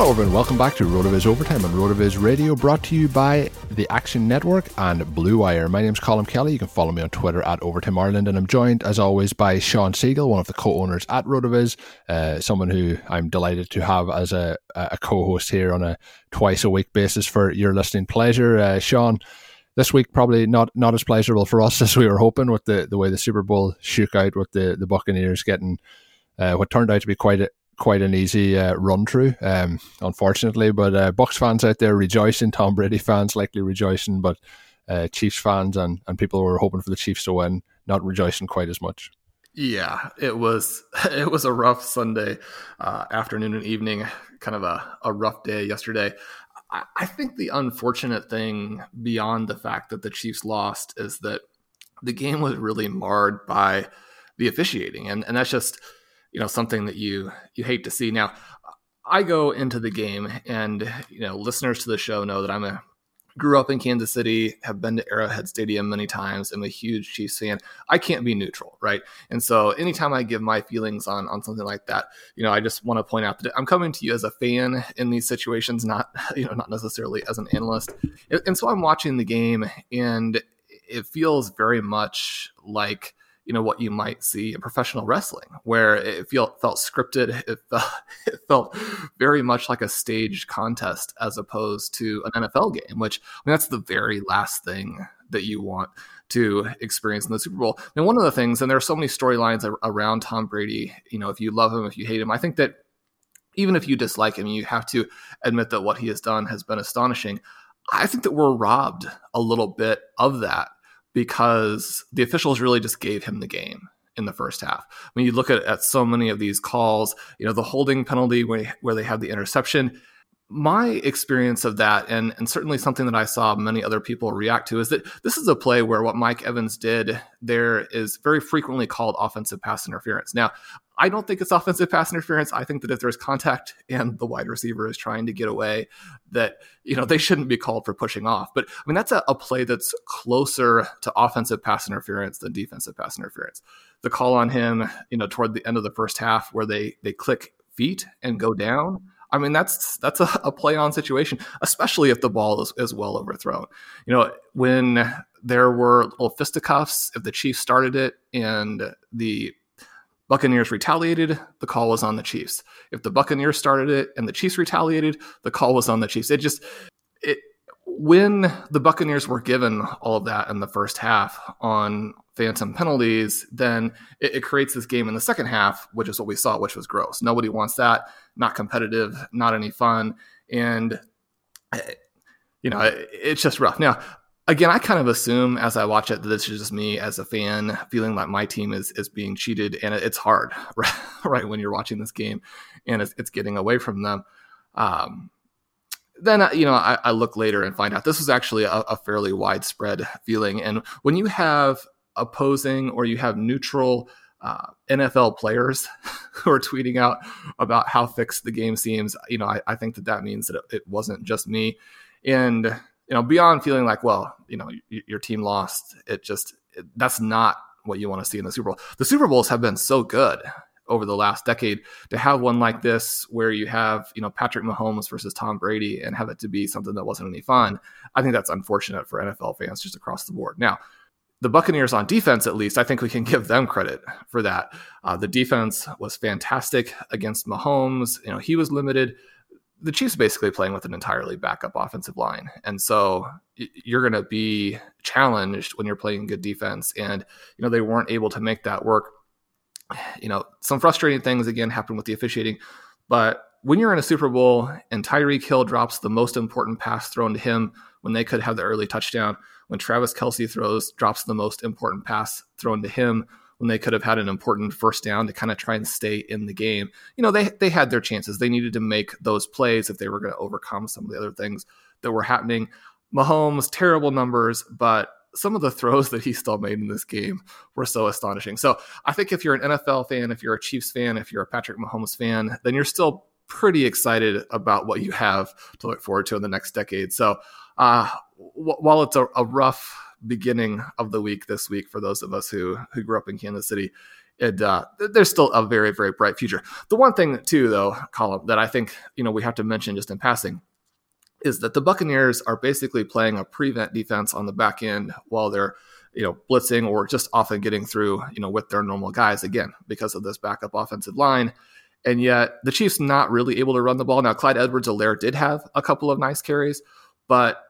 Hello, everyone. Welcome back to RotoViz Overtime on RotoViz Radio, brought to you by the Action Network and Blue Wire. My name's Colm Kelly. You can follow me on Twitter at Overtime Ireland, and I'm joined, as always, by Sean Siegele, one of the co-owners at RotoViz, uh, someone who I'm delighted to have as a, a co-host here on a twice a week basis for your listening pleasure. Uh, Shawn, this week probably not not as pleasurable for us as we were hoping with the, the way the Super Bowl shook out with the, the Buccaneers getting uh, what turned out to be quite a, quite an easy uh, run through, um, unfortunately. But uh, Bucks fans out there rejoicing, Tom Brady fans likely rejoicing, but uh, Chiefs fans and, and people who were hoping for the Chiefs to win not rejoicing quite as much. Yeah, it was it was a rough Sunday uh, afternoon and evening, kind of a, a rough day yesterday. I, I think the unfortunate thing beyond the fact that the Chiefs lost is that the game was really marred by the officiating, and and that's just you know something that you you hate to see. Now, I go into the game, and you know, listeners to the show know that I'm a grew up in Kansas City, have been to Arrowhead Stadium many times. I'm a huge Chiefs fan. I can't be neutral, right? And so anytime I give my feelings on on something like that, you know, I just want to point out that I'm coming to you as a fan in these situations, not you know, not necessarily as an analyst. And so I'm watching the game and it feels very much like you know what you might see in professional wrestling, where it felt felt scripted. It felt, it felt very much like a staged contest as opposed to an NFL game, which I mean, that's the very last thing that you want to experience in the Super Bowl. And one of the things, and there are so many storylines around Tom Brady. You know, if you love him, if you hate him, I think that even if you dislike him, you have to admit that what he has done has been astonishing. I think that we're robbed a little bit of that because the officials really just gave him the game in the first half. When you look at, at so many of these calls, you know, the holding penalty where, where they have the interception, my experience of that, and, and certainly something that I saw many other people react to, is that this is a play where what Mike Evans did there is very frequently called offensive pass interference. Now, I don't think it's offensive pass interference. I think that if there's contact and the wide receiver is trying to get away, that you know they shouldn't be called for pushing off. But I mean that's a, a play that's closer to offensive pass interference than defensive pass interference. The call on him, you know, toward the end of the first half where they they click feet and go down. I mean, that's that's a, a, play on situation, especially if the ball is, is well overthrown. You know, when there were little fisticuffs, if the Chiefs started it and the Buccaneers retaliated, the call was on the Chiefs. If the Buccaneers started it and the Chiefs retaliated, the call was on the Chiefs. It just it when the Buccaneers were given all of that in the first half on phantom penalties, then it, it, creates this game in the second half, which is what we saw, which was gross. Nobody wants that. Not competitive, not any fun, and eh, you know it, it's just rough. Now, again, I kind of assume as I watch it that this is just me as a fan feeling like my team is is being cheated, and it's hard, right? right when you're watching this game, and it's, it's getting away from them. Um, then uh, you know I, I, look later and find out this was actually a, a, fairly widespread feeling and when you have opposing or you have neutral uh, NFL players who are tweeting out about how fixed the game seems you know I, I think that that means that it, it, wasn't just me and you know beyond feeling like well you know y- your team lost it just it, that's not what you want to see in the Super Bowl the Super Bowls have been so good over the last decade to have one like this where you have you know Patrick Mahomes versus Tom Brady and have it to be something that wasn't any fun. I think that's unfortunate for NFL fans just across the board. Now, the Buccaneers on defense, at least, I think we can give them credit for that. Uh, the defense was fantastic against Mahomes. You know, he was limited. The Chiefs basically playing with an entirely backup offensive line, and so you're going to be challenged when you're playing good defense. And you know they weren't able to make that work you know, some frustrating things again happen with the officiating. But when you're in a Super Bowl and Tyreek Hill drops the most important pass thrown to him when they could have the early touchdown, when Travis Kelce throws drops the most important pass thrown to him when they could have had an important first down to kind of try and stay in the game. You know, they they had their chances. They needed to make those plays if they were going to overcome some of the other things that were happening. Mahomes, terrible numbers, but some of the throws that he still made in this game were so astonishing. So I think if you're an NFL fan, if you're a Chiefs fan, if you're a Patrick Mahomes fan, then you're still pretty excited about what you have to look forward to in the next decade. So uh, w- while it's a, a, rough beginning of the week this week for those of us who who grew up in Kansas City, it, uh, there's still a very very bright future. The one thing too, though, Colm, that I think you know we have to mention just in passing is that the Buccaneers are basically playing a prevent defense on the back end while they're you know blitzing or just often getting through you know with their normal guys again because of this backup offensive line. And yet the Chiefs not really able to run the ball. Now Clyde Edwards-Helaire did have a couple of nice carries, but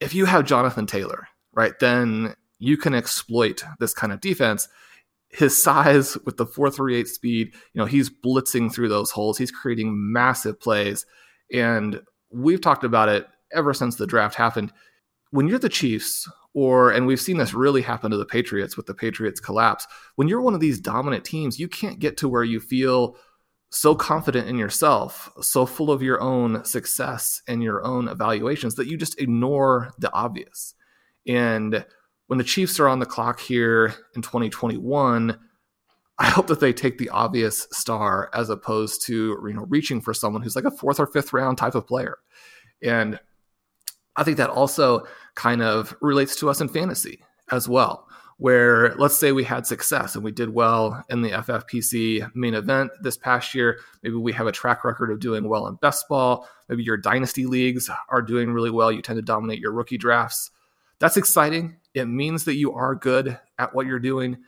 if you have Jonathan Taylor, right, then you can exploit this kind of defense. His size with the 438 speed, you know, he's blitzing through those holes. He's creating massive plays. And we've talked about it ever since the draft happened. When you're the Chiefs, or and we've seen this really happen to the Patriots with the Patriots collapse, when you're one of these dominant teams, you can't get to where you feel so confident in yourself, so full of your own success and your own evaluations that you just ignore the obvious. And when the Chiefs are on the clock here in 2021, I hope that they take the obvious star as opposed to you know reaching for someone who's like a fourth or fifth round type of player. And I think that also kind of relates to us in fantasy as well. Where let's say we had success and we did well in the FFPC main event this past year. Maybe we have a track record of doing well in best ball. Maybe your dynasty leagues are doing really well. You tend to dominate your rookie drafts. That's exciting. It means that you are good at what you're doing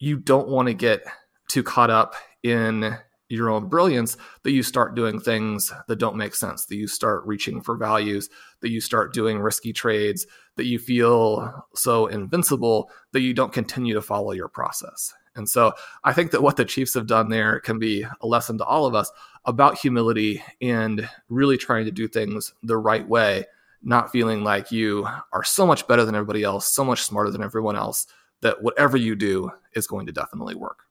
you don't want to get too caught up in your own brilliance that you start doing things that don't make sense, that you start reaching for values, that you start doing risky trades, that you feel so invincible that you don't continue to follow your process. And so I think that what the Chiefs have done there can be a lesson to all of us about humility and really trying to do things the right way, not feeling like you are so much better than everybody else, so much smarter than everyone else, that whatever you do is going to definitely work.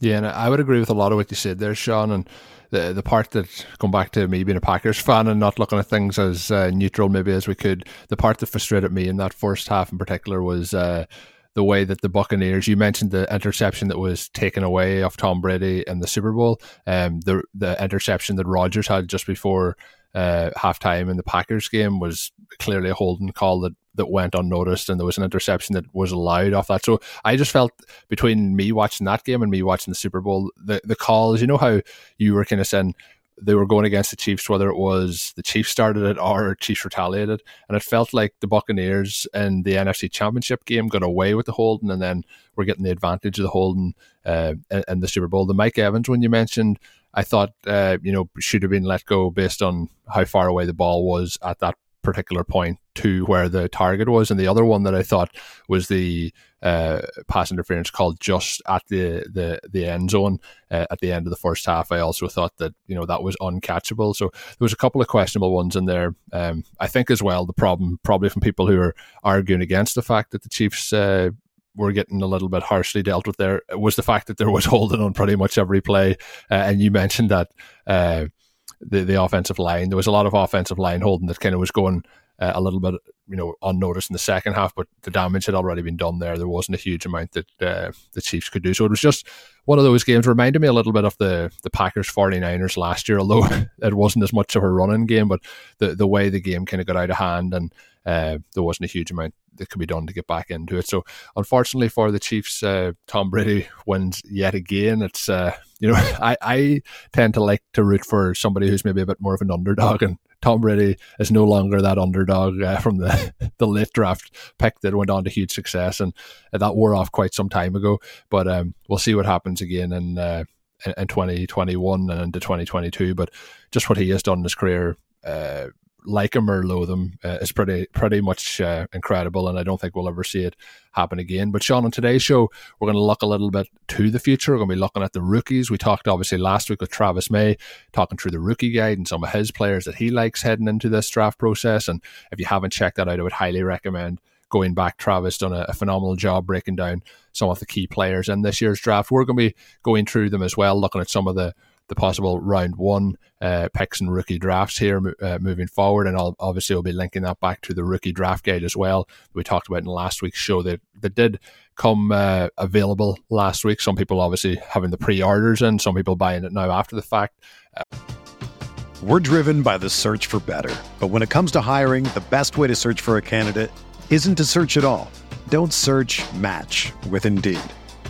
Yeah, and I would agree with a lot of what you said there, Sean. And the the part that going back to me being a Packers fan and not looking at things as uh, neutral maybe as we could, the part that frustrated me in that first half in particular was uh, the way that the Buccaneers. You mentioned the interception that was taken away of Tom Brady in the Super Bowl, um, the the interception that Rodgers had just before uh, halftime in the Packers game was clearly a holding call that that went unnoticed, and there was an interception that was allowed off that. So I just felt between me watching that game and me watching the Super Bowl, the the calls. You know how you were kind of saying they were going against the Chiefs, whether it was the Chiefs started it or Chiefs retaliated, and it felt like the Buccaneers in the NFC Championship game got away with the holding, and then we're getting the advantage of the holding uh, in, in the Super Bowl. The Mike Evans when you mentioned. I thought, uh, you know, should have been let go based on how far away the ball was at that particular point to where the target was. And the other one that I thought was the uh, pass interference called just at the the, the end zone uh, at the end of the first half. I also thought that you know that was uncatchable. So there was a couple of questionable ones in there. Um, I think as well the problem probably from people who are arguing against the fact that the Chiefs. Uh, were getting a little bit harshly dealt with there was the fact that there was holding on pretty much every play, uh, and you mentioned that uh, the the offensive line. There was a lot of offensive line holding that kind of was going uh, a little bit, you know, unnoticed in the second half, but the damage had already been done there. There wasn't a huge amount that uh, the Chiefs could do. So it was just one of those games. Reminded me a little bit of the the Packers 49ers last year, although it wasn't as much of a running game, but the the way the game kind of got out of hand and uh, there wasn't a huge amount that could be done to get back into it. So unfortunately for the Chiefs, uh, Tom Brady wins yet again. It's uh, you know I, I tend to like to root for somebody who's maybe a bit more of an underdog, and Tom Brady is no longer that underdog uh, from the the late draft pick that went on to huge success, and that wore off quite some time ago. But um, we'll see what happens again in. Uh, in 2021 and into 2022, but just what he has done in his career, uh, like him or loathe him uh, is pretty pretty much uh, incredible, and I don't think we'll ever see it happen again. But Sean, on today's show, we're going to look a little bit to the future. We're going to be looking at the rookies. We talked obviously last week with Travis May, talking through the rookie guide and some of his players that he likes heading into this draft process. And if you haven't checked that out, I would highly recommend going back. Travis done a, a, phenomenal job breaking down some of the key players in this year's draft. We're going to be going through them as well, looking at some of the the possible round one uh, picks and rookie drafts here uh, moving forward. And I'll, obviously, we'll be linking that back to the rookie draft guide as well. We talked about in last week's show that, that did come uh, available last week. Some people obviously having the pre orders and some people buying it now after the fact. We're driven by the search for better. But when it comes to hiring, the best way to search for a candidate isn't to search at all. Don't search match with Indeed.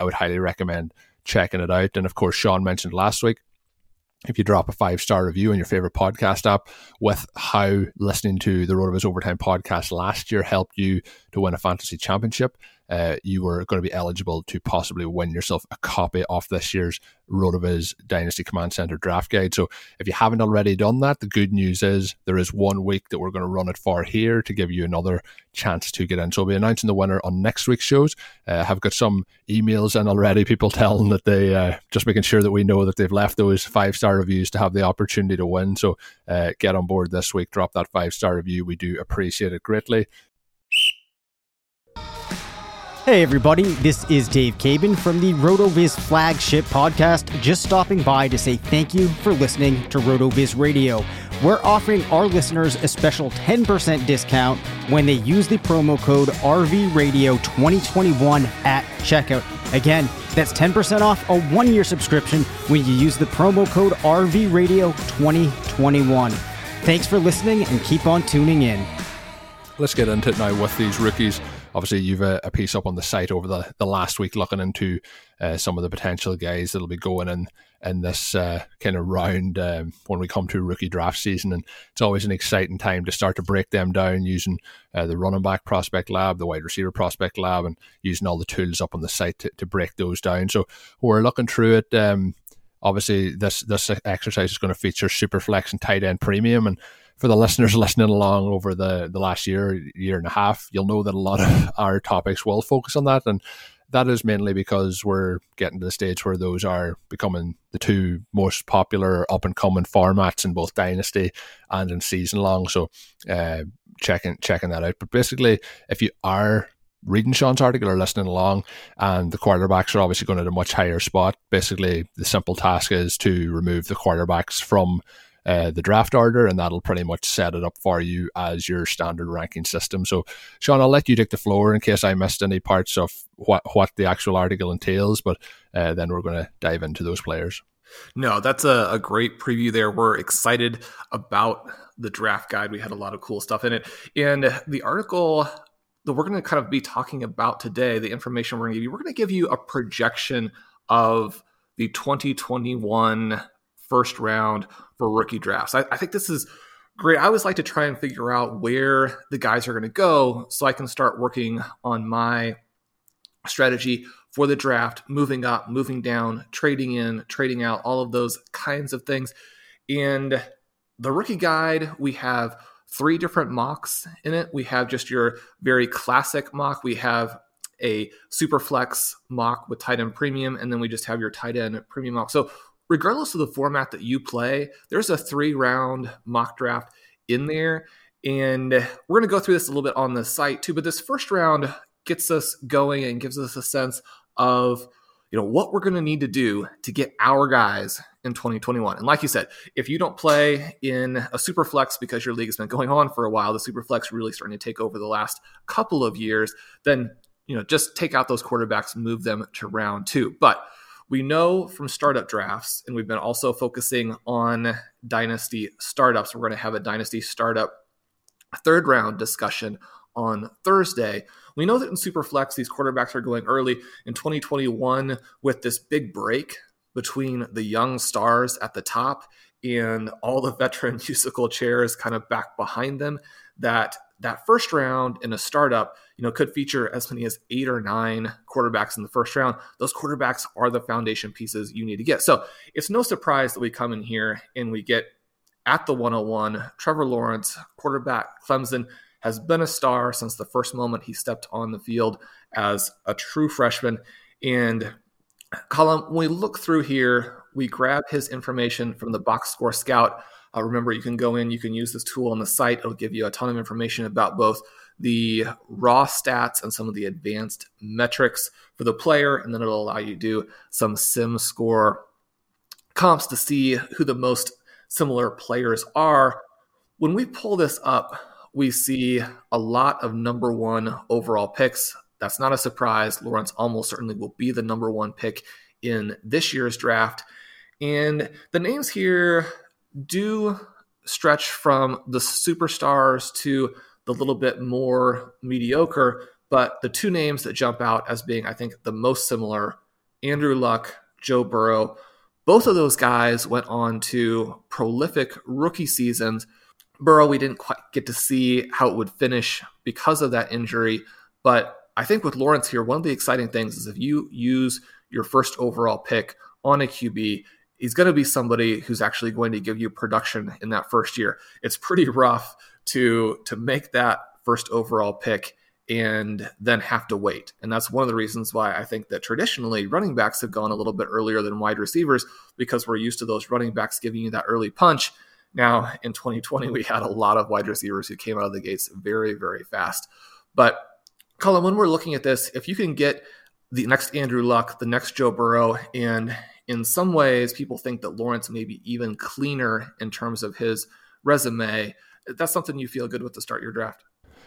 I would highly recommend checking it out. And of course, Sean mentioned last week if you drop a five star review on your favorite podcast app with how listening to the RotoViz Overtime podcast last year helped you to win a fantasy championship, uh, you were going to be eligible to possibly win yourself a copy of this year's RotoViz Dynasty Command Center draft guide. So if you haven't already done that, the good news is there is one week that we're going to run it for here to give you another chance to get in. So we'll be announcing the winner on next week's shows. Uh, have got some emails and already people telling that they uh, just making sure that we know that they've left those five star reviews to have the opportunity to win. So uh, get on board this week, drop that five star review. We do appreciate it greatly. Hey everybody, this is Dave Cabin from the RotoViz flagship podcast, just stopping by to say thank you for listening to RotoViz Radio. We're offering our listeners a special 10% discount when they use the promo code RVRadio2021 at checkout. Again, that's 10% off a one-year subscription when you use the promo code RVRadio2021. Thanks for listening and keep on tuning in. Let's get into it now with these rookies obviously you've a, a, piece up on the site over the, the last week looking into uh, some of the potential guys that'll be going in in this uh, kind of round um, when we come to rookie draft season. And it's always an exciting time to start to break them down using uh, the running back prospect lab the wide receiver prospect lab and using all the tools up on the site to, to break those down. So we're looking through it um, obviously this this exercise is going to feature superflex and tight end premium. And for the listeners listening along over the, the last year, year and a half, you'll know that a lot of our topics will focus on that. And that is mainly because we're getting to the stage where those are becoming the two most popular up and coming formats in both Dynasty and in season long. So, uh, checking checking that out. But basically, if you are reading Sean's article or listening along, and the quarterbacks are obviously going at a much higher spot. Basically, the simple task is to remove the quarterbacks from uh, the draft order, and that'll pretty much set it up for you as your standard ranking system. So, Sean, I'll let you take the floor in case I missed any parts of what what the actual article entails, but uh, then we're going to dive into those players. No, that's a, a, great preview there. We're excited about the draft guide. We had a lot of cool stuff in it. And the article that we're going to kind of be talking about today, the information we're going to give you, we're going to give you a projection of the 2021 first round for rookie drafts. I, I think this is great. I always like to try and figure out where the guys are going to go so I can start working on my strategy for the draft, moving up, moving down, trading in, trading out, all of those kinds of things. And the rookie guide, we have three different mocks in it. We have just your very classic mock. We have a super flex mock with tight end premium, and then we just have your tight end premium mock. So regardless of the format that you play, there's a three round mock draft in there. And we're going to go through this a little bit on the site too. But this first round gets us going and gives us a sense of you know what we're going to need to do to get our guys in 2021 and like you said if you don't play in a super flex because your league has been going on for a while the super flex really starting to take over the last couple of years then you know just take out those quarterbacks move them to round two but we know from startup drafts, and we've been also focusing on dynasty startups. We're going to have a dynasty startup third round discussion on Thursday. We know that in Superflex, these quarterbacks are going early in 2021 with this big break between the young stars at the top and all the veteran musical chairs kind of back behind them. That that first round in a startup, you know, could feature as many as eight or nine quarterbacks in the first round. Those quarterbacks are the foundation pieces you need to get. So it's no surprise that we come in here and we get at the 101, Trevor Lawrence, quarterback Clemson, has been a star since the first moment he stepped on the field as a true freshman. And Colm, when we look through here, we grab his information from the box score scout. Uh, remember, you can go in, you can use this tool on the site. It'll give you a ton of information about both the raw stats and some of the advanced metrics for the player, and then it'll allow you to do some sim score comps to see who the most similar players are. When we pull this up, we see a lot of number one overall picks. That's not a surprise. Lawrence almost certainly will be the number one pick in this year's draft. And the names here do stretch from the superstars to the little bit more mediocre. But the two names that jump out as being, I think, the most similar Andrew Luck, Joe Burrow. Both of those guys went on to prolific rookie seasons. Burrow, we didn't quite get to see how it would finish because of that injury. But I think with Lawrence here, one of the exciting things is if you use your first overall pick on a QB, he's going to be somebody who's actually going to give you production in that first year. It's pretty rough to to make that first overall pick and then have to wait. And that's one of the reasons why I think that traditionally running backs have gone a little bit earlier than wide receivers because we're used to those running backs giving you that early punch. Now, in 2020, we had a lot of wide receivers who came out of the gates very, very fast. But, Colm, when we're looking at this, if you can get the next Andrew Luck, the next Joe Burrow, and in some ways, people think that Lawrence may be even cleaner in terms of his resume. That's something you feel good with to start your draft.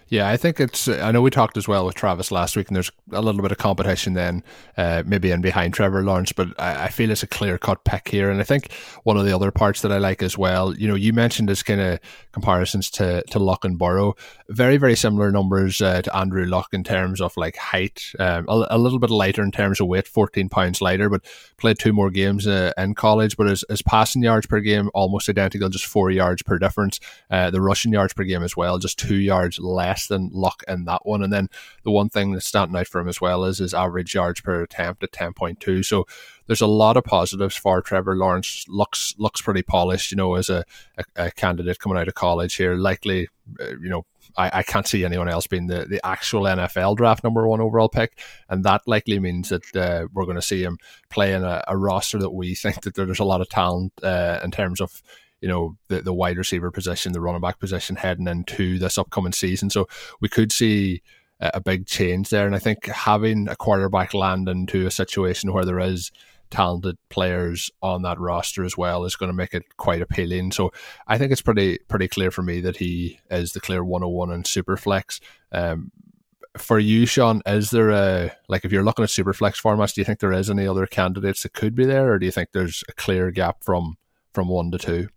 Yeah, I think it's. I know we talked as well with Travis last week, and there's a little bit of competition then, uh, maybe in behind Trevor Lawrence, but I, I feel it's a clear cut pick here. And I think one of the other parts that I like as well, you know, you mentioned this kind of comparisons to to Luck and Burrow, very very similar numbers uh, to Andrew Luck in terms of like height, um, a, a, little bit lighter in terms of weight, 14 pounds lighter, but played two more games uh, in college, but his, his passing yards per game almost identical, just four yards per difference. Uh, the rushing yards per game as well, just two yards less less than Luck in that one. And then the one thing that's standing out for him as well is his average yards per attempt at 10.2. So there's a lot of positives for Trevor Lawrence. Looks looks pretty polished, you know, as a, a, a candidate coming out of college here. Likely, uh, you know, I, I can't see anyone else being the, the actual NFL draft number one overall pick, and that likely means that uh, we're going to see him play in a, a, roster that we think that there's a lot of talent uh, in terms of you know the the wide receiver position, the running back position heading into this upcoming season. So we could see a big change there, and I think having a quarterback land into a situation where there is talented players on that roster as well is going to make it quite appealing. So I think it's pretty pretty clear for me that he is the clear 101 in Superflex. Um, for you, Sean, is there a like if you're looking at super Superflex formats, do you think there is any other candidates that could be there, or do you think there's a clear gap from from one to two?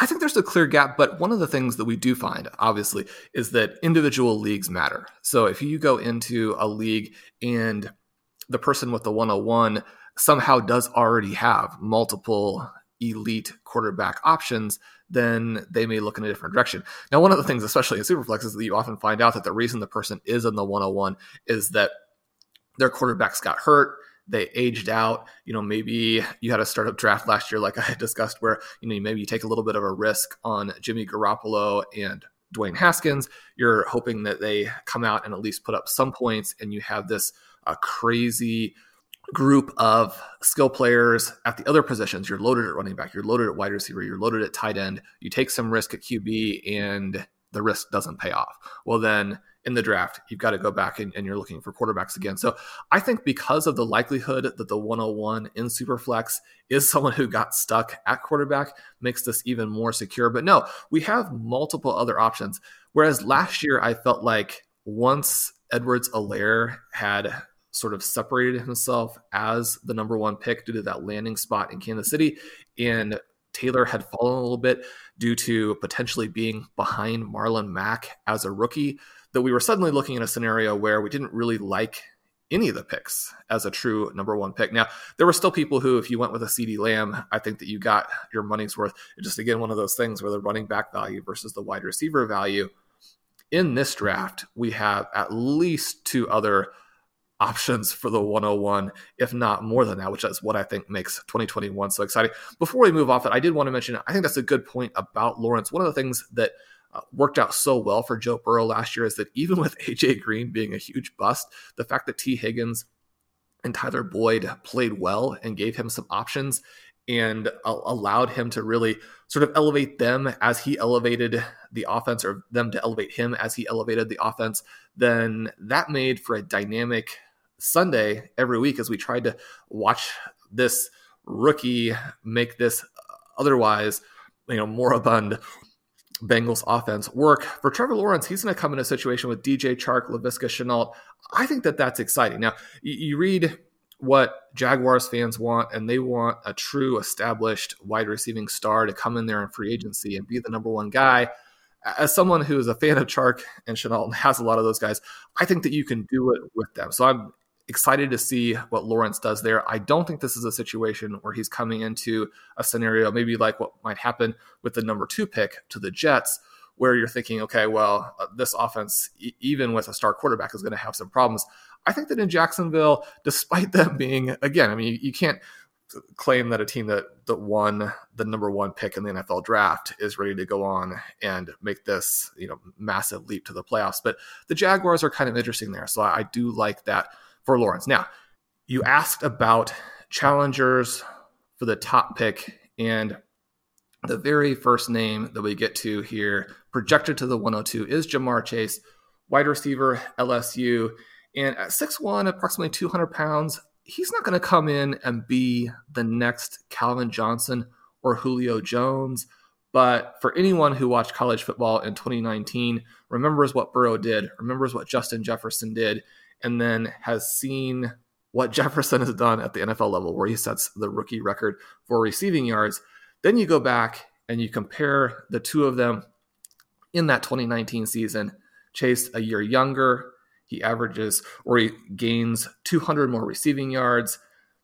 I think there's a clear gap, but one of the things that we do find, obviously, is that individual leagues matter. So if you go into a league and the person with the 101 somehow does already have multiple elite quarterback options, then they may look in a different direction. Now, one of the things, especially in Superflex, is that you often find out that the reason the person is in the 101 is that their quarterbacks got hurt, they aged out. You know, maybe you had a startup draft last year, like I had discussed, where you know maybe you take a little bit of a risk on Jimmy Garoppolo and Dwayne Haskins. You're hoping that they come out and at least put up some points, and you have this uh, crazy group of skill players at the other positions. You're loaded at running back, you're loaded at wide receiver, you're loaded at tight end. You take some risk at QB and the risk doesn't pay off. Well, then in the draft, you've got to go back and, and, you're looking for quarterbacks again. So I think because of the likelihood that the 101 in Superflex is someone who got stuck at quarterback makes this even more secure. But no, we have multiple other options. Whereas last year, I felt like once Edwards Helaire had sort of separated himself as the number one pick due to that landing spot in Kansas City. And Taylor had fallen a little bit due to potentially being behind Marlon Mack as a rookie. That we were suddenly looking at a scenario where we didn't really like any of the picks as a true number one pick. Now, there were still people who, if you went with a CeeDee Lamb, I think that you got your money's worth. It's just again one of those things where the running back value versus the wide receiver value. In this draft, we have at least two other options for the 101, if not more than that, which is what I think makes 2021 so exciting. Before we move off it, I did want to mention I think that's a good point about Lawrence. One of the things that uh, worked out so well for Joe Burrow last year is that even with AJ Green being a huge bust, the fact that Tee Higgins and Tyler Boyd played well and gave him some options and uh, allowed him to really sort of elevate them as he elevated the offense or them to elevate him as he elevated the offense, then that made for a dynamic Sunday every week as we tried to watch this rookie make this otherwise, you know, moribund Bengals offense work. For Trevor Lawrence, he's going to come in a situation with DJ Chark, Laviska Shenault. I think that that's exciting. Now, you, read what Jaguars fans want, and they want a true established wide receiving star to come in there in free agency and be the number one guy. As someone who is a fan of Chark and Shenault and has a lot of those guys, I think that you can do it with them. So I'm excited to see what Lawrence does there. I don't think this is a situation where he's coming into a scenario maybe like what might happen with the number two pick to the Jets, where you're thinking, okay, well, uh, this offense, e- even with a star quarterback, is going to have some problems. I think that in Jacksonville, despite them being, again, I mean, you, you can't claim that a team that that won the number one pick in the NFL draft is ready to go on and make this you know massive leap to the playoffs. But the Jaguars are kind of interesting there, so I, I do like that for Lawrence. Now, you asked about challengers for the top pick, and the very first name that we get to here, projected to the 102, is Ja'Marr Chase, wide receiver, LSU. And at 6'1, approximately 200 pounds, he's not going to come in and be the next Calvin Johnson or Julio Jones. But for anyone who watched college football in 2019, remembers what Burrow did, remembers what Justin Jefferson did, and then has seen what Jefferson has done at the NFL level, where he sets the rookie record for receiving yards. Then you go back and you compare the two of them in that 2019 season. Chase, a year younger, he averages or he gains 200 more receiving yards.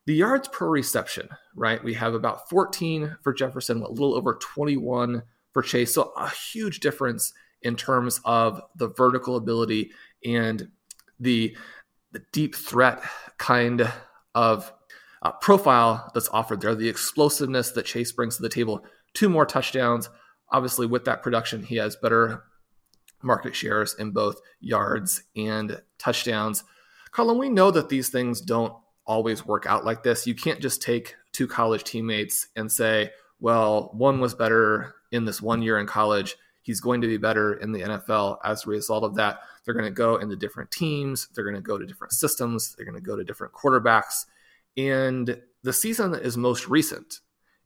The yards per reception, right? We have about 14 for Jefferson, a little over 21 for Chase. So a huge difference in terms of the vertical ability and the the deep threat kind of uh, profile that's offered there, the explosiveness that Chase brings to the table. Two more touchdowns. Obviously, with that production, he has better market shares in both yards and touchdowns. Colm, we know that these things don't always work out like this. You can't just take two college teammates and say, well, one was better in this one year in college. He's going to be better in the NFL as a result of that. They're going to go into different teams. They're going to go to different systems. They're going to go to different quarterbacks. And the season that is most recent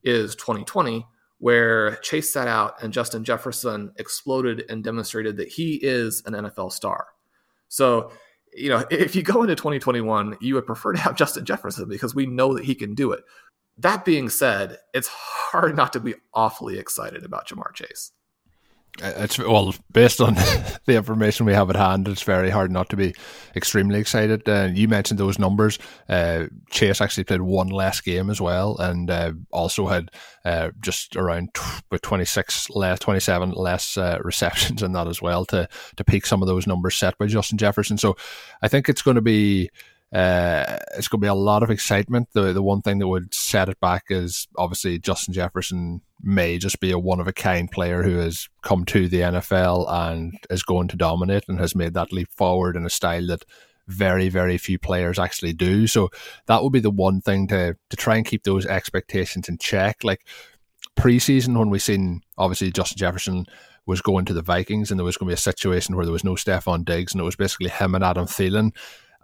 is 2020, where Chase sat out and Justin Jefferson exploded and demonstrated that he is an NFL star. So, you know, if you go into 2021, you would prefer to have Justin Jefferson because we know that he can do it. That being said, it's hard not to be awfully excited about Ja'Marr Chase. It's well based on the information we have at hand. It's very hard not to be extremely excited. Uh, you mentioned those numbers. Uh, Chase actually played one less game as well, and uh, also had uh, just around twenty six less, twenty seven less uh, receptions in that as well to to peak some of those numbers set by Justin Jefferson. So I think it's going to be uh, it's going to be a lot of excitement. The the one thing that would set it back is obviously Justin Jefferson may just be a one of a kind player who has come to the NFL and is going to dominate and has made that leap forward in a style that very very few players actually do. So that would be the one thing to to try and keep those expectations in check. Like preseason when we seen obviously Justin Jefferson was going to the Vikings and there was going to be a situation where there was no Stefon Diggs and it was basically him and Adam Thielen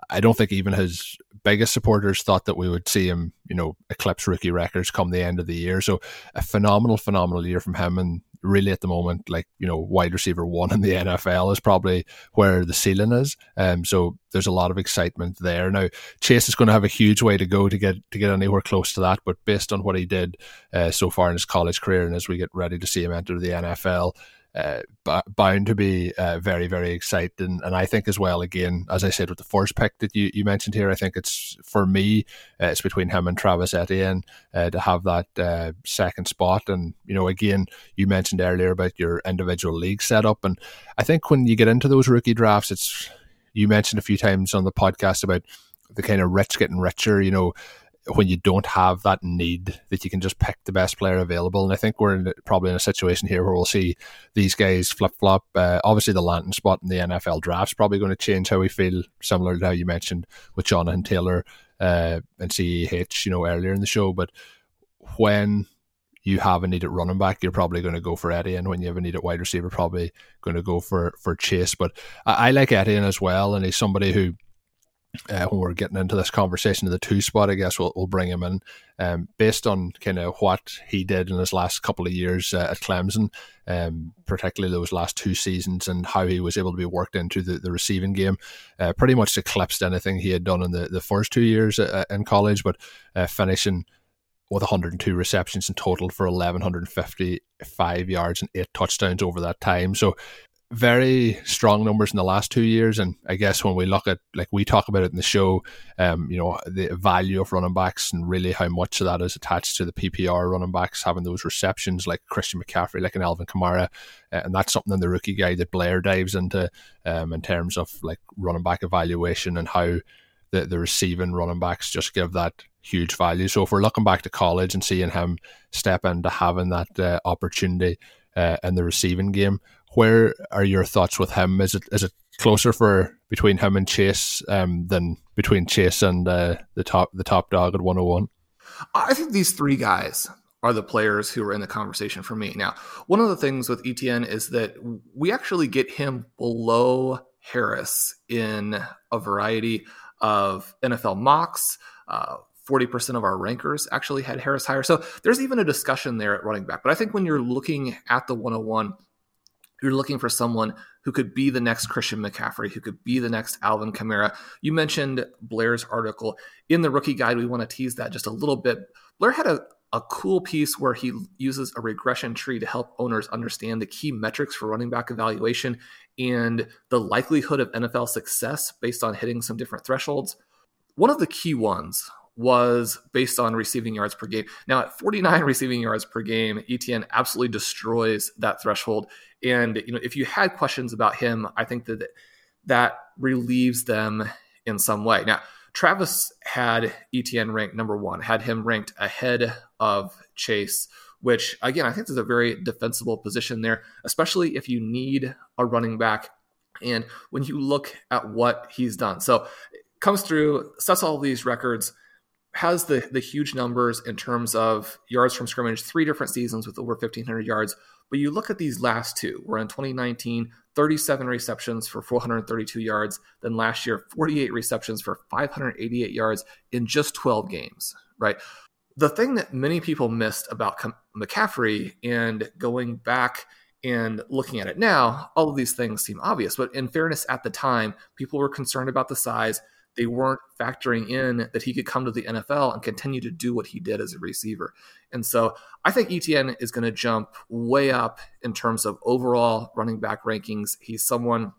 I don't think even his biggest supporters thought that we would see him, you know, eclipse rookie records come the end of the year. So a phenomenal, phenomenal year from him. And really at the moment, like, you know, wide receiver one in the NFL is probably where the ceiling is. Um, so there's a lot of excitement there. Now, Chase is going to have a huge way to go to get to get anywhere close to that. But based on what he did uh, so far in his college career and as we get ready to see him enter the NFL, uh, bound to be uh, very, very exciting. And I think as well, again, as I said with the first pick that you, you mentioned here, I think it's for me, uh, it's between him and Travis Etienne uh, to have that uh, second spot. And, you know, again, you mentioned earlier about your individual league setup. And I think when you get into those rookie drafts, it's, you mentioned a few times on the podcast about the kind of rich getting richer, you know, when you don't have that need that you can just pick the best player available. And I think we're in, probably in a situation here where we'll see these guys flip flop. Uh, obviously, the landing spot in the NFL draft is probably going to change how we feel, similar to how you mentioned with Jonathan Taylor uh, and CEH, you know, earlier in the show. But when you have a need at running back, you're probably going to go for Eddie, and when you have a needed wide receiver, probably going to go for for Chase. But I, I like Eddie as well, and he's somebody who uh, when we're getting into this conversation of the two spot, I guess we'll, we'll bring him in um, based on kind of what he did in his last couple of years uh, at Clemson, um, particularly those last two seasons, and how he was able to be worked into the, the receiving game. Uh, pretty much eclipsed anything he had done in the, the first two years uh, in college, but uh, finishing with 102 receptions in total for 1155 yards and eight touchdowns over that time. So very strong numbers in the last two years. And I guess when we look at, like we talk about it in the show, um, you know, the value of running backs and really how much of that is attached to the PPR running backs having those receptions like Christian McCaffrey, like an Alvin Kamara. Uh, and that's something in the rookie guide that Blair dives into um, in terms of like running back evaluation and how the, the receiving running backs just give that huge value. So if we're looking back to college and seeing him step into having that uh, opportunity uh, in the receiving game, where are your thoughts with him? Is it is it closer for between him and Chase um, than between Chase and uh, the top the top dog at 101? I think these three guys are the players who are in the conversation for me. Now, one of the things with Etienne is that we actually get him below Harris in a variety of NFL mocks. Uh, 40% of our rankers actually had Harris higher. So there's even a discussion there at running back. But I think when you're looking at the 101, you're looking for someone who could be the next Christian McCaffrey, who could be the next Alvin Kamara. You mentioned Blair's article in the rookie guide. We want to tease that just a little bit. Blair had a, a cool piece where he uses a regression tree to help owners understand the key metrics for running back evaluation and the likelihood of NFL success based on hitting some different thresholds. One of the key ones was based on receiving yards per game. Now, at 49 receiving yards per game, Etienne absolutely destroys that threshold. And you know, if you had questions about him, I think that that relieves them in some way. Now, Travis had Etienne ranked number one, had him ranked ahead of Chase which again, I think is a very defensible position there, especially if you need a running back. And when you look at what he's done, so comes through, sets all these records, has the the huge numbers in terms of yards from scrimmage, three different seasons with over 1,500 yards. But you look at these last two, we're in 2019, 37 receptions for 432 yards. Then last year, 48 receptions for 588 yards in just 12 games, right? The thing that many people missed about McCaffrey and going back and looking at it now, all of these things seem obvious. But in fairness, at the time, people were concerned about the size they weren't factoring in that he could come to the NFL and continue to do what he did as a receiver. And so I think Etienne is going to jump way up in terms of overall running back rankings. He's someone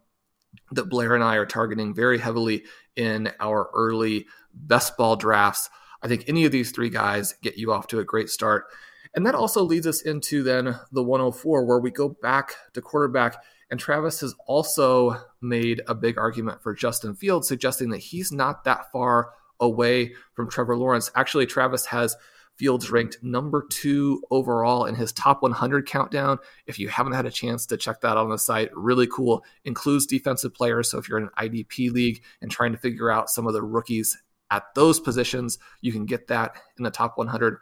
that Blair and I are targeting very heavily in our early best ball drafts. I think any of these three guys get you off to a great start. And that also leads us into then the 104, where we go back to quarterback and Travis has also made a big argument for Justin Fields, suggesting that he's not that far away from Trevor Lawrence. Actually, Travis has Fields ranked number two overall in his top 100 countdown. If you haven't had a chance to check that out on the site, really cool. Includes defensive players. So if you're in an IDP league and trying to figure out some of the rookies at those positions, you can get that in the top 100.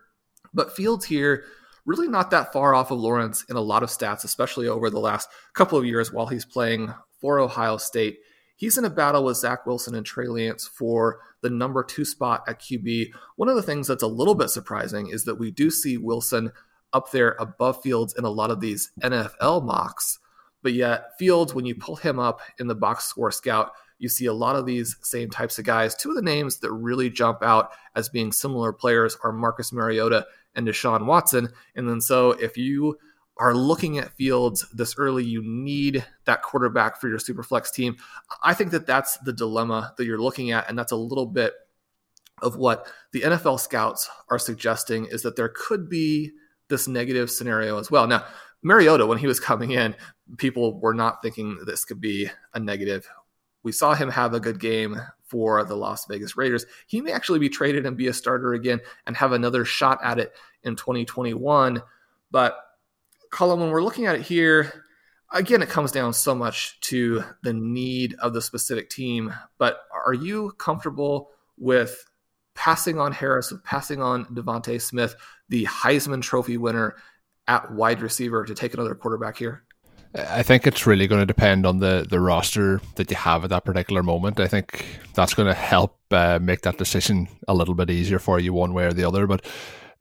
But Fields here really not that far off of Lawrence in a lot of stats, especially over the last couple of years while he's playing for Ohio State. He's in a battle with Zach Wilson and Trey Lance for the number two spot at QB. One of the things that's a little bit surprising is that we do see Wilson up there above Fields in a lot of these NFL mocks. But yet, Fields, when you pull him up in the box score scout, you see a lot of these same types of guys. Two of the names that really jump out as being similar players are Marcus Mariota and Deshaun Watson. And then so if you are looking at Fields this early, you need that quarterback for your super flex team. I think that that's the dilemma that you're looking at, and that's a little bit of what the NFL scouts are suggesting is that there could be this negative scenario as well. Now, Mariota, when he was coming in, people were not thinking this could be a negative. We saw him have a good game for the Las Vegas Raiders. He may actually be traded and be a starter again and have another shot at it in 2021. But Colm, when we're looking at it here, again, it comes down so much to the need of the specific team. But are you comfortable with passing on Harris, with passing on DeVonta Smith, the Heisman Trophy winner at wide receiver, to take another quarterback here? I think it's really going to depend on the, the roster that you have at that particular moment. I think that's going to help uh, make that decision a little bit easier for you, one way or the other. But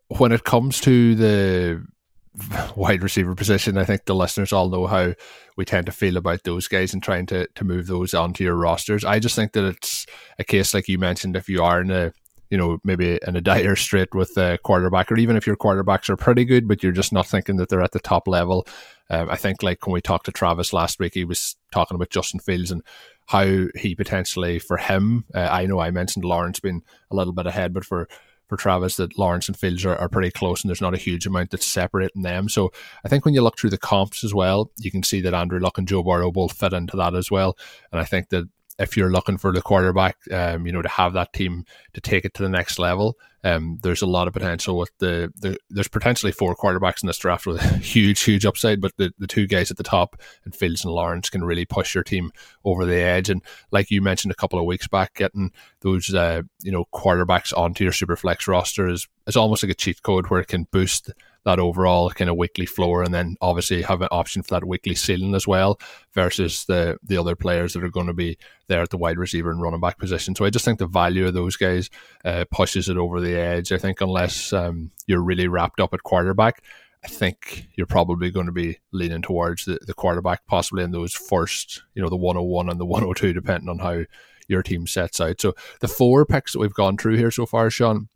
when it comes to the wide receiver position, I think the listeners all know how we tend to feel about those guys and trying to, to move those onto your rosters. I just think that it's a case, like you mentioned, if you are in a you know, maybe in a dire strait with a quarterback, or even if your quarterbacks are pretty good, but you're just not thinking that they're at the top level. Um, I think, like when we talked to Travis last week, he was talking about Justin Fields and how he potentially, for him, uh, I know I mentioned Lawrence being a little bit ahead, but for for Travis that Lawrence and Fields are, are pretty close and there's not a huge amount that's separating them. So I think when you look through the comps as well, you can see that Andrew Luck and Joe Burrow both fit into that as well. And I think that if you're looking for the quarterback, um, you know, to have that team to take it to the next level, um, there's a lot of potential with the, the there's potentially four quarterbacks in this draft with a huge, huge upside, but the, the two guys at the top and Fields and Lawrence can really push your team over the edge. And like you mentioned a couple of weeks back, getting those uh, you know quarterbacks onto your superflex roster is is almost like a cheat code where it can boost that overall kind of weekly floor, and then obviously have an option for that weekly ceiling as well, versus the the other players that are going to be there at the wide receiver and running back position. So I just think the value of those guys uh, pushes it over the edge. I think unless um, you're really wrapped up at quarterback. I think you're probably going to be leaning towards the, the quarterback, possibly in those first, you know, the 101 and the 102, depending on how your team sets out. So the four picks that we've gone through here so far, Shawn,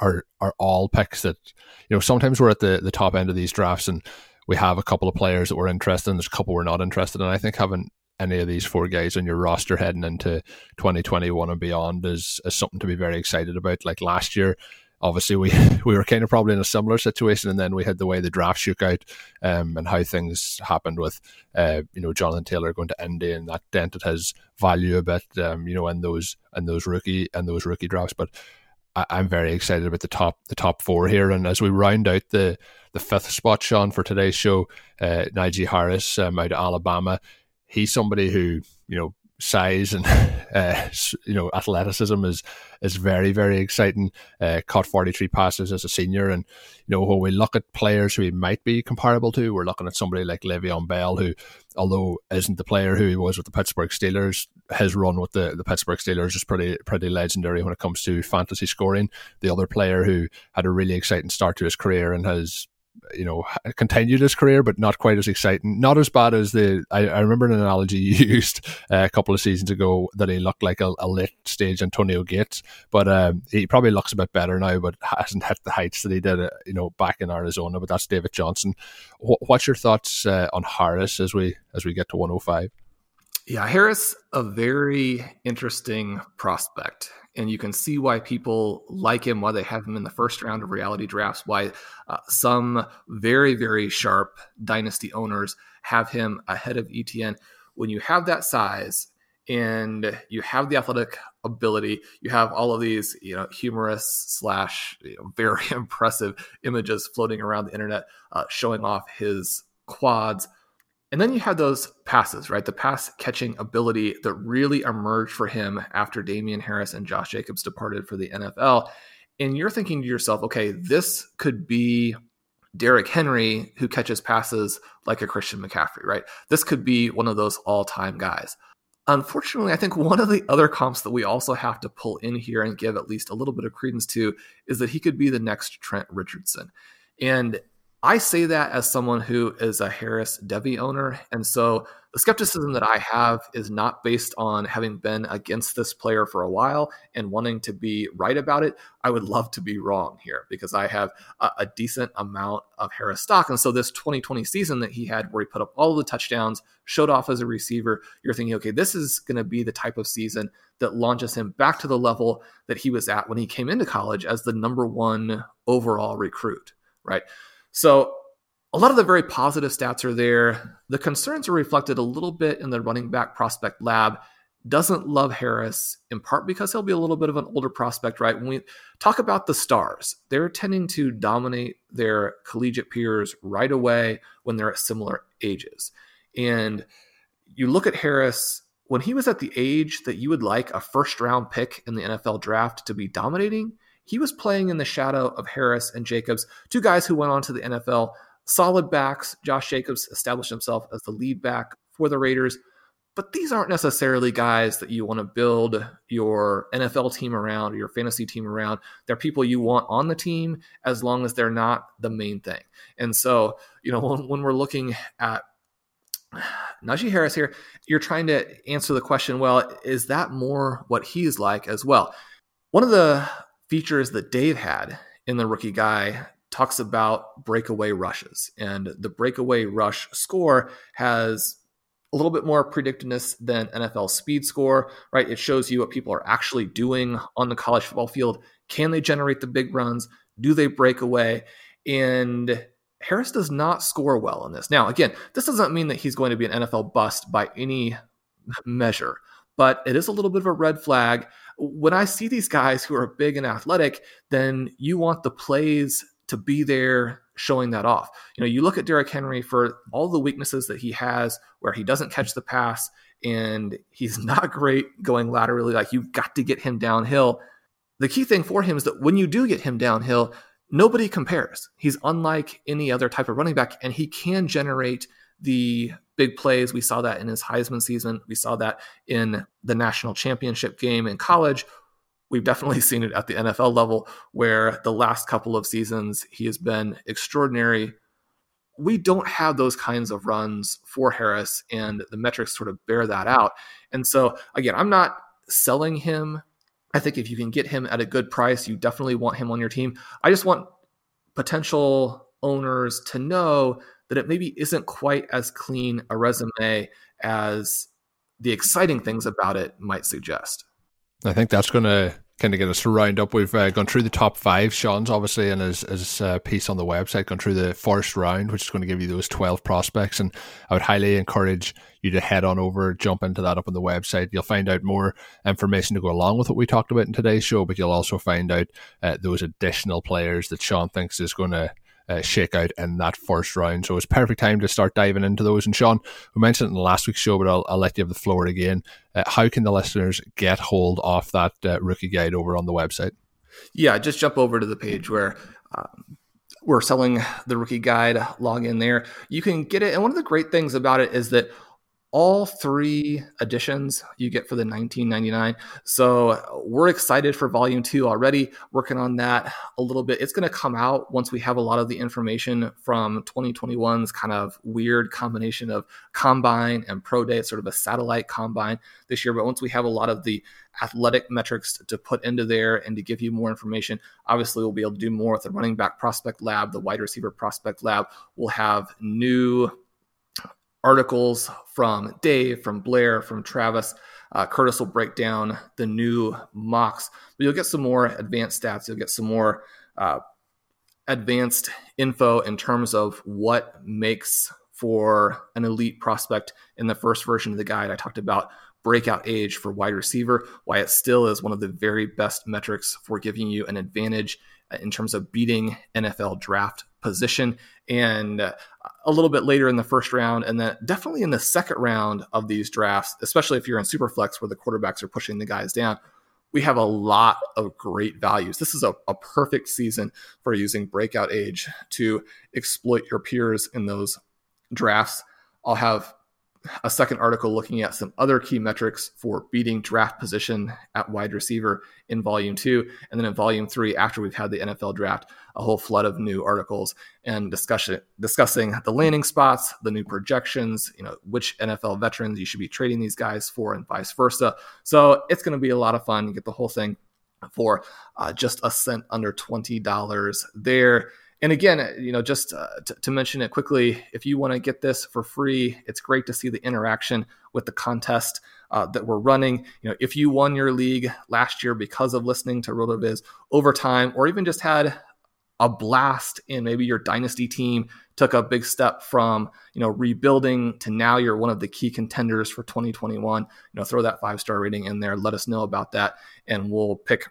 are are all picks that you know sometimes we're at the the top end of these drafts and we have a couple of players that we're interested in there's a couple we're not interested in i think having any of these four guys on your roster heading into 2021 and beyond is, is something to be very excited about like last year obviously we we were kind of probably in a similar situation and then we had the way the draft shook out um, and how things happened with uh, you know Jonathan Taylor going to Indy and that dented his value a bit um, you know in those in those rookie and those rookie drafts but I, am very excited about the top the top four here. And as we round out the the fifth spot, Shawn, for today's show, uh, Najee Harris um, out of Alabama, he's somebody who you know size and uh, you know athleticism is is very very exciting. Uh, caught forty three passes as a senior, and you know when we look at players who he might be comparable to, we're looking at somebody like Le'Veon Bell, who although isn't the player who he was with the Pittsburgh Steelers, his run with the, the Pittsburgh Steelers is pretty pretty legendary when it comes to fantasy scoring. The other player who had a really exciting start to his career and has you know, continued his career, but not quite as exciting. Not as bad as the. I, I remember an analogy you used uh, a couple of seasons ago that he looked like a, a late stage Antonio Gates, but um, he probably looks a bit better now, but hasn't hit the heights that he did, uh, you know, back in Arizona. But that's David Johnson. what's your thoughts uh, on Harris as we as we get to 105? Yeah, Harris, a very interesting prospect and you can see why people like him, why they have him in the first round of reality drafts, why uh, some very, very sharp dynasty owners have him ahead of Etienne. When you have that size and you have the athletic ability, you have all of these, you know, humorous slash you know, very impressive images floating around the internet uh, showing off his quads and then you have those passes, right? The pass catching ability that really emerged for him after Damien Harris and Josh Jacobs departed for the NFL. And you're thinking to yourself, okay, this could be Derrick Henry who catches passes like a Christian McCaffrey, right? This could be one of those all time guys. Unfortunately, I think one of the other comps that we also have to pull in here and give at least a little bit of credence to is that he could be the next Trent Richardson. And I say that as someone who is a Harris devy owner. And so the skepticism that I have is not based on having been against this player for a while and wanting to be right about it. I would love to be wrong here because I have a, a decent amount of Harris stock. And so this 2020 season that he had, where he put up all the touchdowns, showed off as a receiver, you're thinking, okay, this is going to be the type of season that launches him back to the level that he was at when he came into college as the number one overall recruit, right? So a lot of the very positive stats are there. The concerns are reflected a little bit in the running back prospect lab. Doesn't love Harris in part because he'll be a little bit of an older prospect, right? When we talk about the stars, they're tending to dominate their collegiate peers right away when they're at similar ages. And you look at Harris when he was at the age that you would like a first round pick in the NFL draft to be dominating, he was playing in the shadow of Harris and Jacobs, two guys who went on to the NFL, solid backs. Josh Jacobs established himself as the lead back for the Raiders. But these aren't necessarily guys that you want to build your NFL team around or your fantasy team around. They're people you want on the team as long as they're not the main thing. And so, you know, when, when we're looking at Najee Harris here, you're trying to answer the question well, is that more what he's like as well? One of the features that Dave had in the rookie guy talks about breakaway rushes. And the breakaway rush score has a little bit more predictiveness than NFL speed score, right? It shows you what people are actually doing on the college football field. Can they generate the big runs? Do they break away? And Harris does not score well in this. Now, again, this doesn't mean that he's going to be an NFL bust by any measure, but it is a little bit of a red flag when I see these guys who are big and athletic, then you want the plays to be there showing that off. You know, you look at Derrick Henry for all the weaknesses that he has where he doesn't catch the pass and he's not great going laterally. Like you've got to get him downhill. The key thing for him is that when you do get him downhill, nobody compares. He's unlike any other type of running back and he can generate the big plays. We saw that in his Heisman season. We saw that in the national championship game in college. We've definitely seen it at the NFL level where the last couple of seasons he has been extraordinary. We don't have those kinds of runs for Harris, and the metrics sort of bear that out. And so, again, I'm not selling him. I think if you can get him at a good price, you definitely want him on your team. I just want potential owners to know that it maybe isn't quite as clean a resume as the exciting things about it might suggest. I think that's going to kind of get us to round up, we've uh, gone through the top five. Shawn's obviously in his, his uh, piece on the website, gone through the first round, which is going to give you those 12 prospects. And I would highly encourage you to head on over, jump into that up on the website. You'll find out more information to go along with what we talked about in today's show, but you'll also find out uh, those additional players that Sean thinks is going to uh, shake out in that first round. So it's perfect time to start diving into those. And Shawn, we mentioned it in the last week's show, but I'll, I'll let you have the floor again. Uh, how can the listeners get hold of that uh, rookie guide over on the website? Yeah, just jump over to the page where um, we're selling the rookie guide. Log in there. You can get it. And one of the great things about it is that all three editions you get for the 1999 so we're excited for volume two already working on that a little bit. It's going to come out once we have a lot of the information from 2021's kind of weird combination of combine and pro day. It's sort of a satellite combine this year but once we have a lot of the athletic metrics to put into there and to give you more information obviously we'll be able to do more with the running back prospect lab the wide receiver prospect lab. We'll have new articles from Dave, from Blair, from Travis. Uh, Curtis will break down the new mocks, but you'll get some more advanced stats. You'll get some more uh, advanced info in terms of what makes for an elite prospect in the first version of the guide. I talked about breakout age for wide receiver, why it still is one of the very best metrics for giving you an advantage in terms of beating NFL draft position. And uh, a little bit later in the first round, and then definitely in the second round of these drafts, especially if you're in Superflex where the quarterbacks are pushing the guys down, we have a lot of great values. This is a, a perfect season for using breakout age to exploit your peers in those drafts. I'll have a second article looking at some other key metrics for beating draft position at wide receiver in volume two. And then in volume three, after we've had the NFL draft, a whole flood of new articles and discussion discussing the landing spots, the new projections, you know, which NFL veterans you should be trading these guys for and vice versa. So it's going to be a lot of fun. You get the whole thing for uh, just a cent under $20 there. And again, you know, just uh, to, to mention it quickly, if you want to get this for free, it's great to see the interaction with the contest uh, that we're running. You know, if you won your league last year because of listening to RotoViz over time, or even just had a blast in maybe your dynasty team took a big step from you know rebuilding to now you're one of the key contenders for 2021 you know throw that five star rating in there let us know about that and we'll pick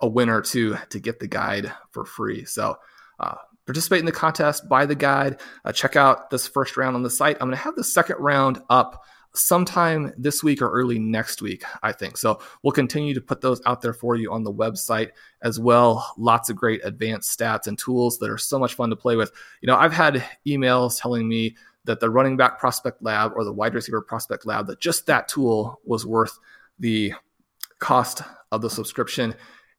a winner to to get the guide for free so uh, participate in the contest, buy the guide, uh, check out this first round on the site. I'm going to have the second round up sometime this week or early next week, I think. So we'll continue to put those out there for you on the website as well. Lots of great advanced stats and tools that are so much fun to play with. You know, I've had emails telling me that the running back prospect lab or the wide receiver prospect lab, that just that tool was worth the cost of the subscription.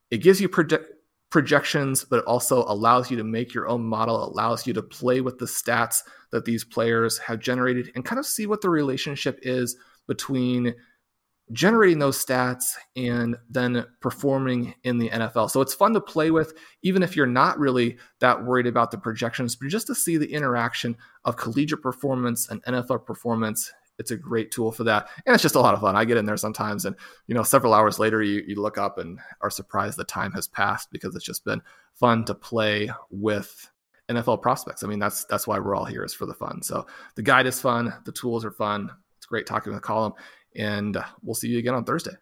It gives you predict projections, but it also allows you to make your own model, allows you to play with the stats that these players have generated and kind of see what the relationship is between generating those stats and then performing in the NFL. So it's fun to play with, even if you're not really that worried about the projections, but just to see the interaction of collegiate performance and NFL performance it's a great tool for that. And it's just a lot of fun. I get in there sometimes and, you know, several hours later, you, you look up and are surprised the time has passed because it's just been fun to play with NFL prospects. I mean, that's, that's why we're all here is for the fun. So the guide is fun. The tools are fun. It's great talking with Colm and we'll see you again on Thursday.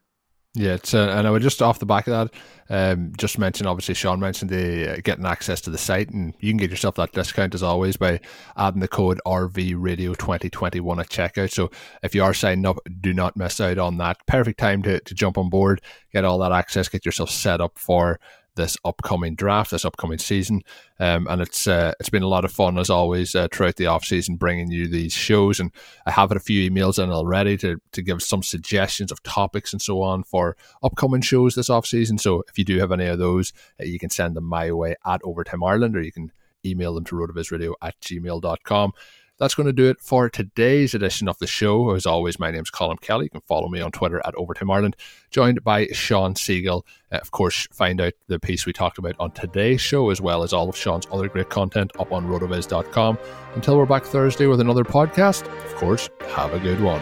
Yeah, it's, uh, and I would just off the back of that, um, just mention obviously Shawn mentioned the uh, getting access to the site, and you can get yourself that discount as always by adding the code RV Radio 2021 at checkout. So if you are signing up, do not miss out on that. Perfect time to, to jump on board, get all that access, get yourself set up for this upcoming draft, this upcoming season. Um, and it's uh, it's been a lot of fun as always uh, throughout the off season, bringing you these shows. And I have had a few emails in already to to give some suggestions of topics and so on for upcoming shows this off season. So if you do have any of those, uh, you can send them my way at Overtime Ireland, or you can email them to rotovizradio at gmail.com that's going to do it for today's edition of the show. As always, my name is Colm Kelly. You can follow me on Twitter at Overtime Ireland, joined by Shawn Siegele. Uh, of course, find out the piece we talked about on today's show, as well as all of Shawn's other great content up on rotoviz.com. Until we're back Thursday with another podcast, of course, have a good one.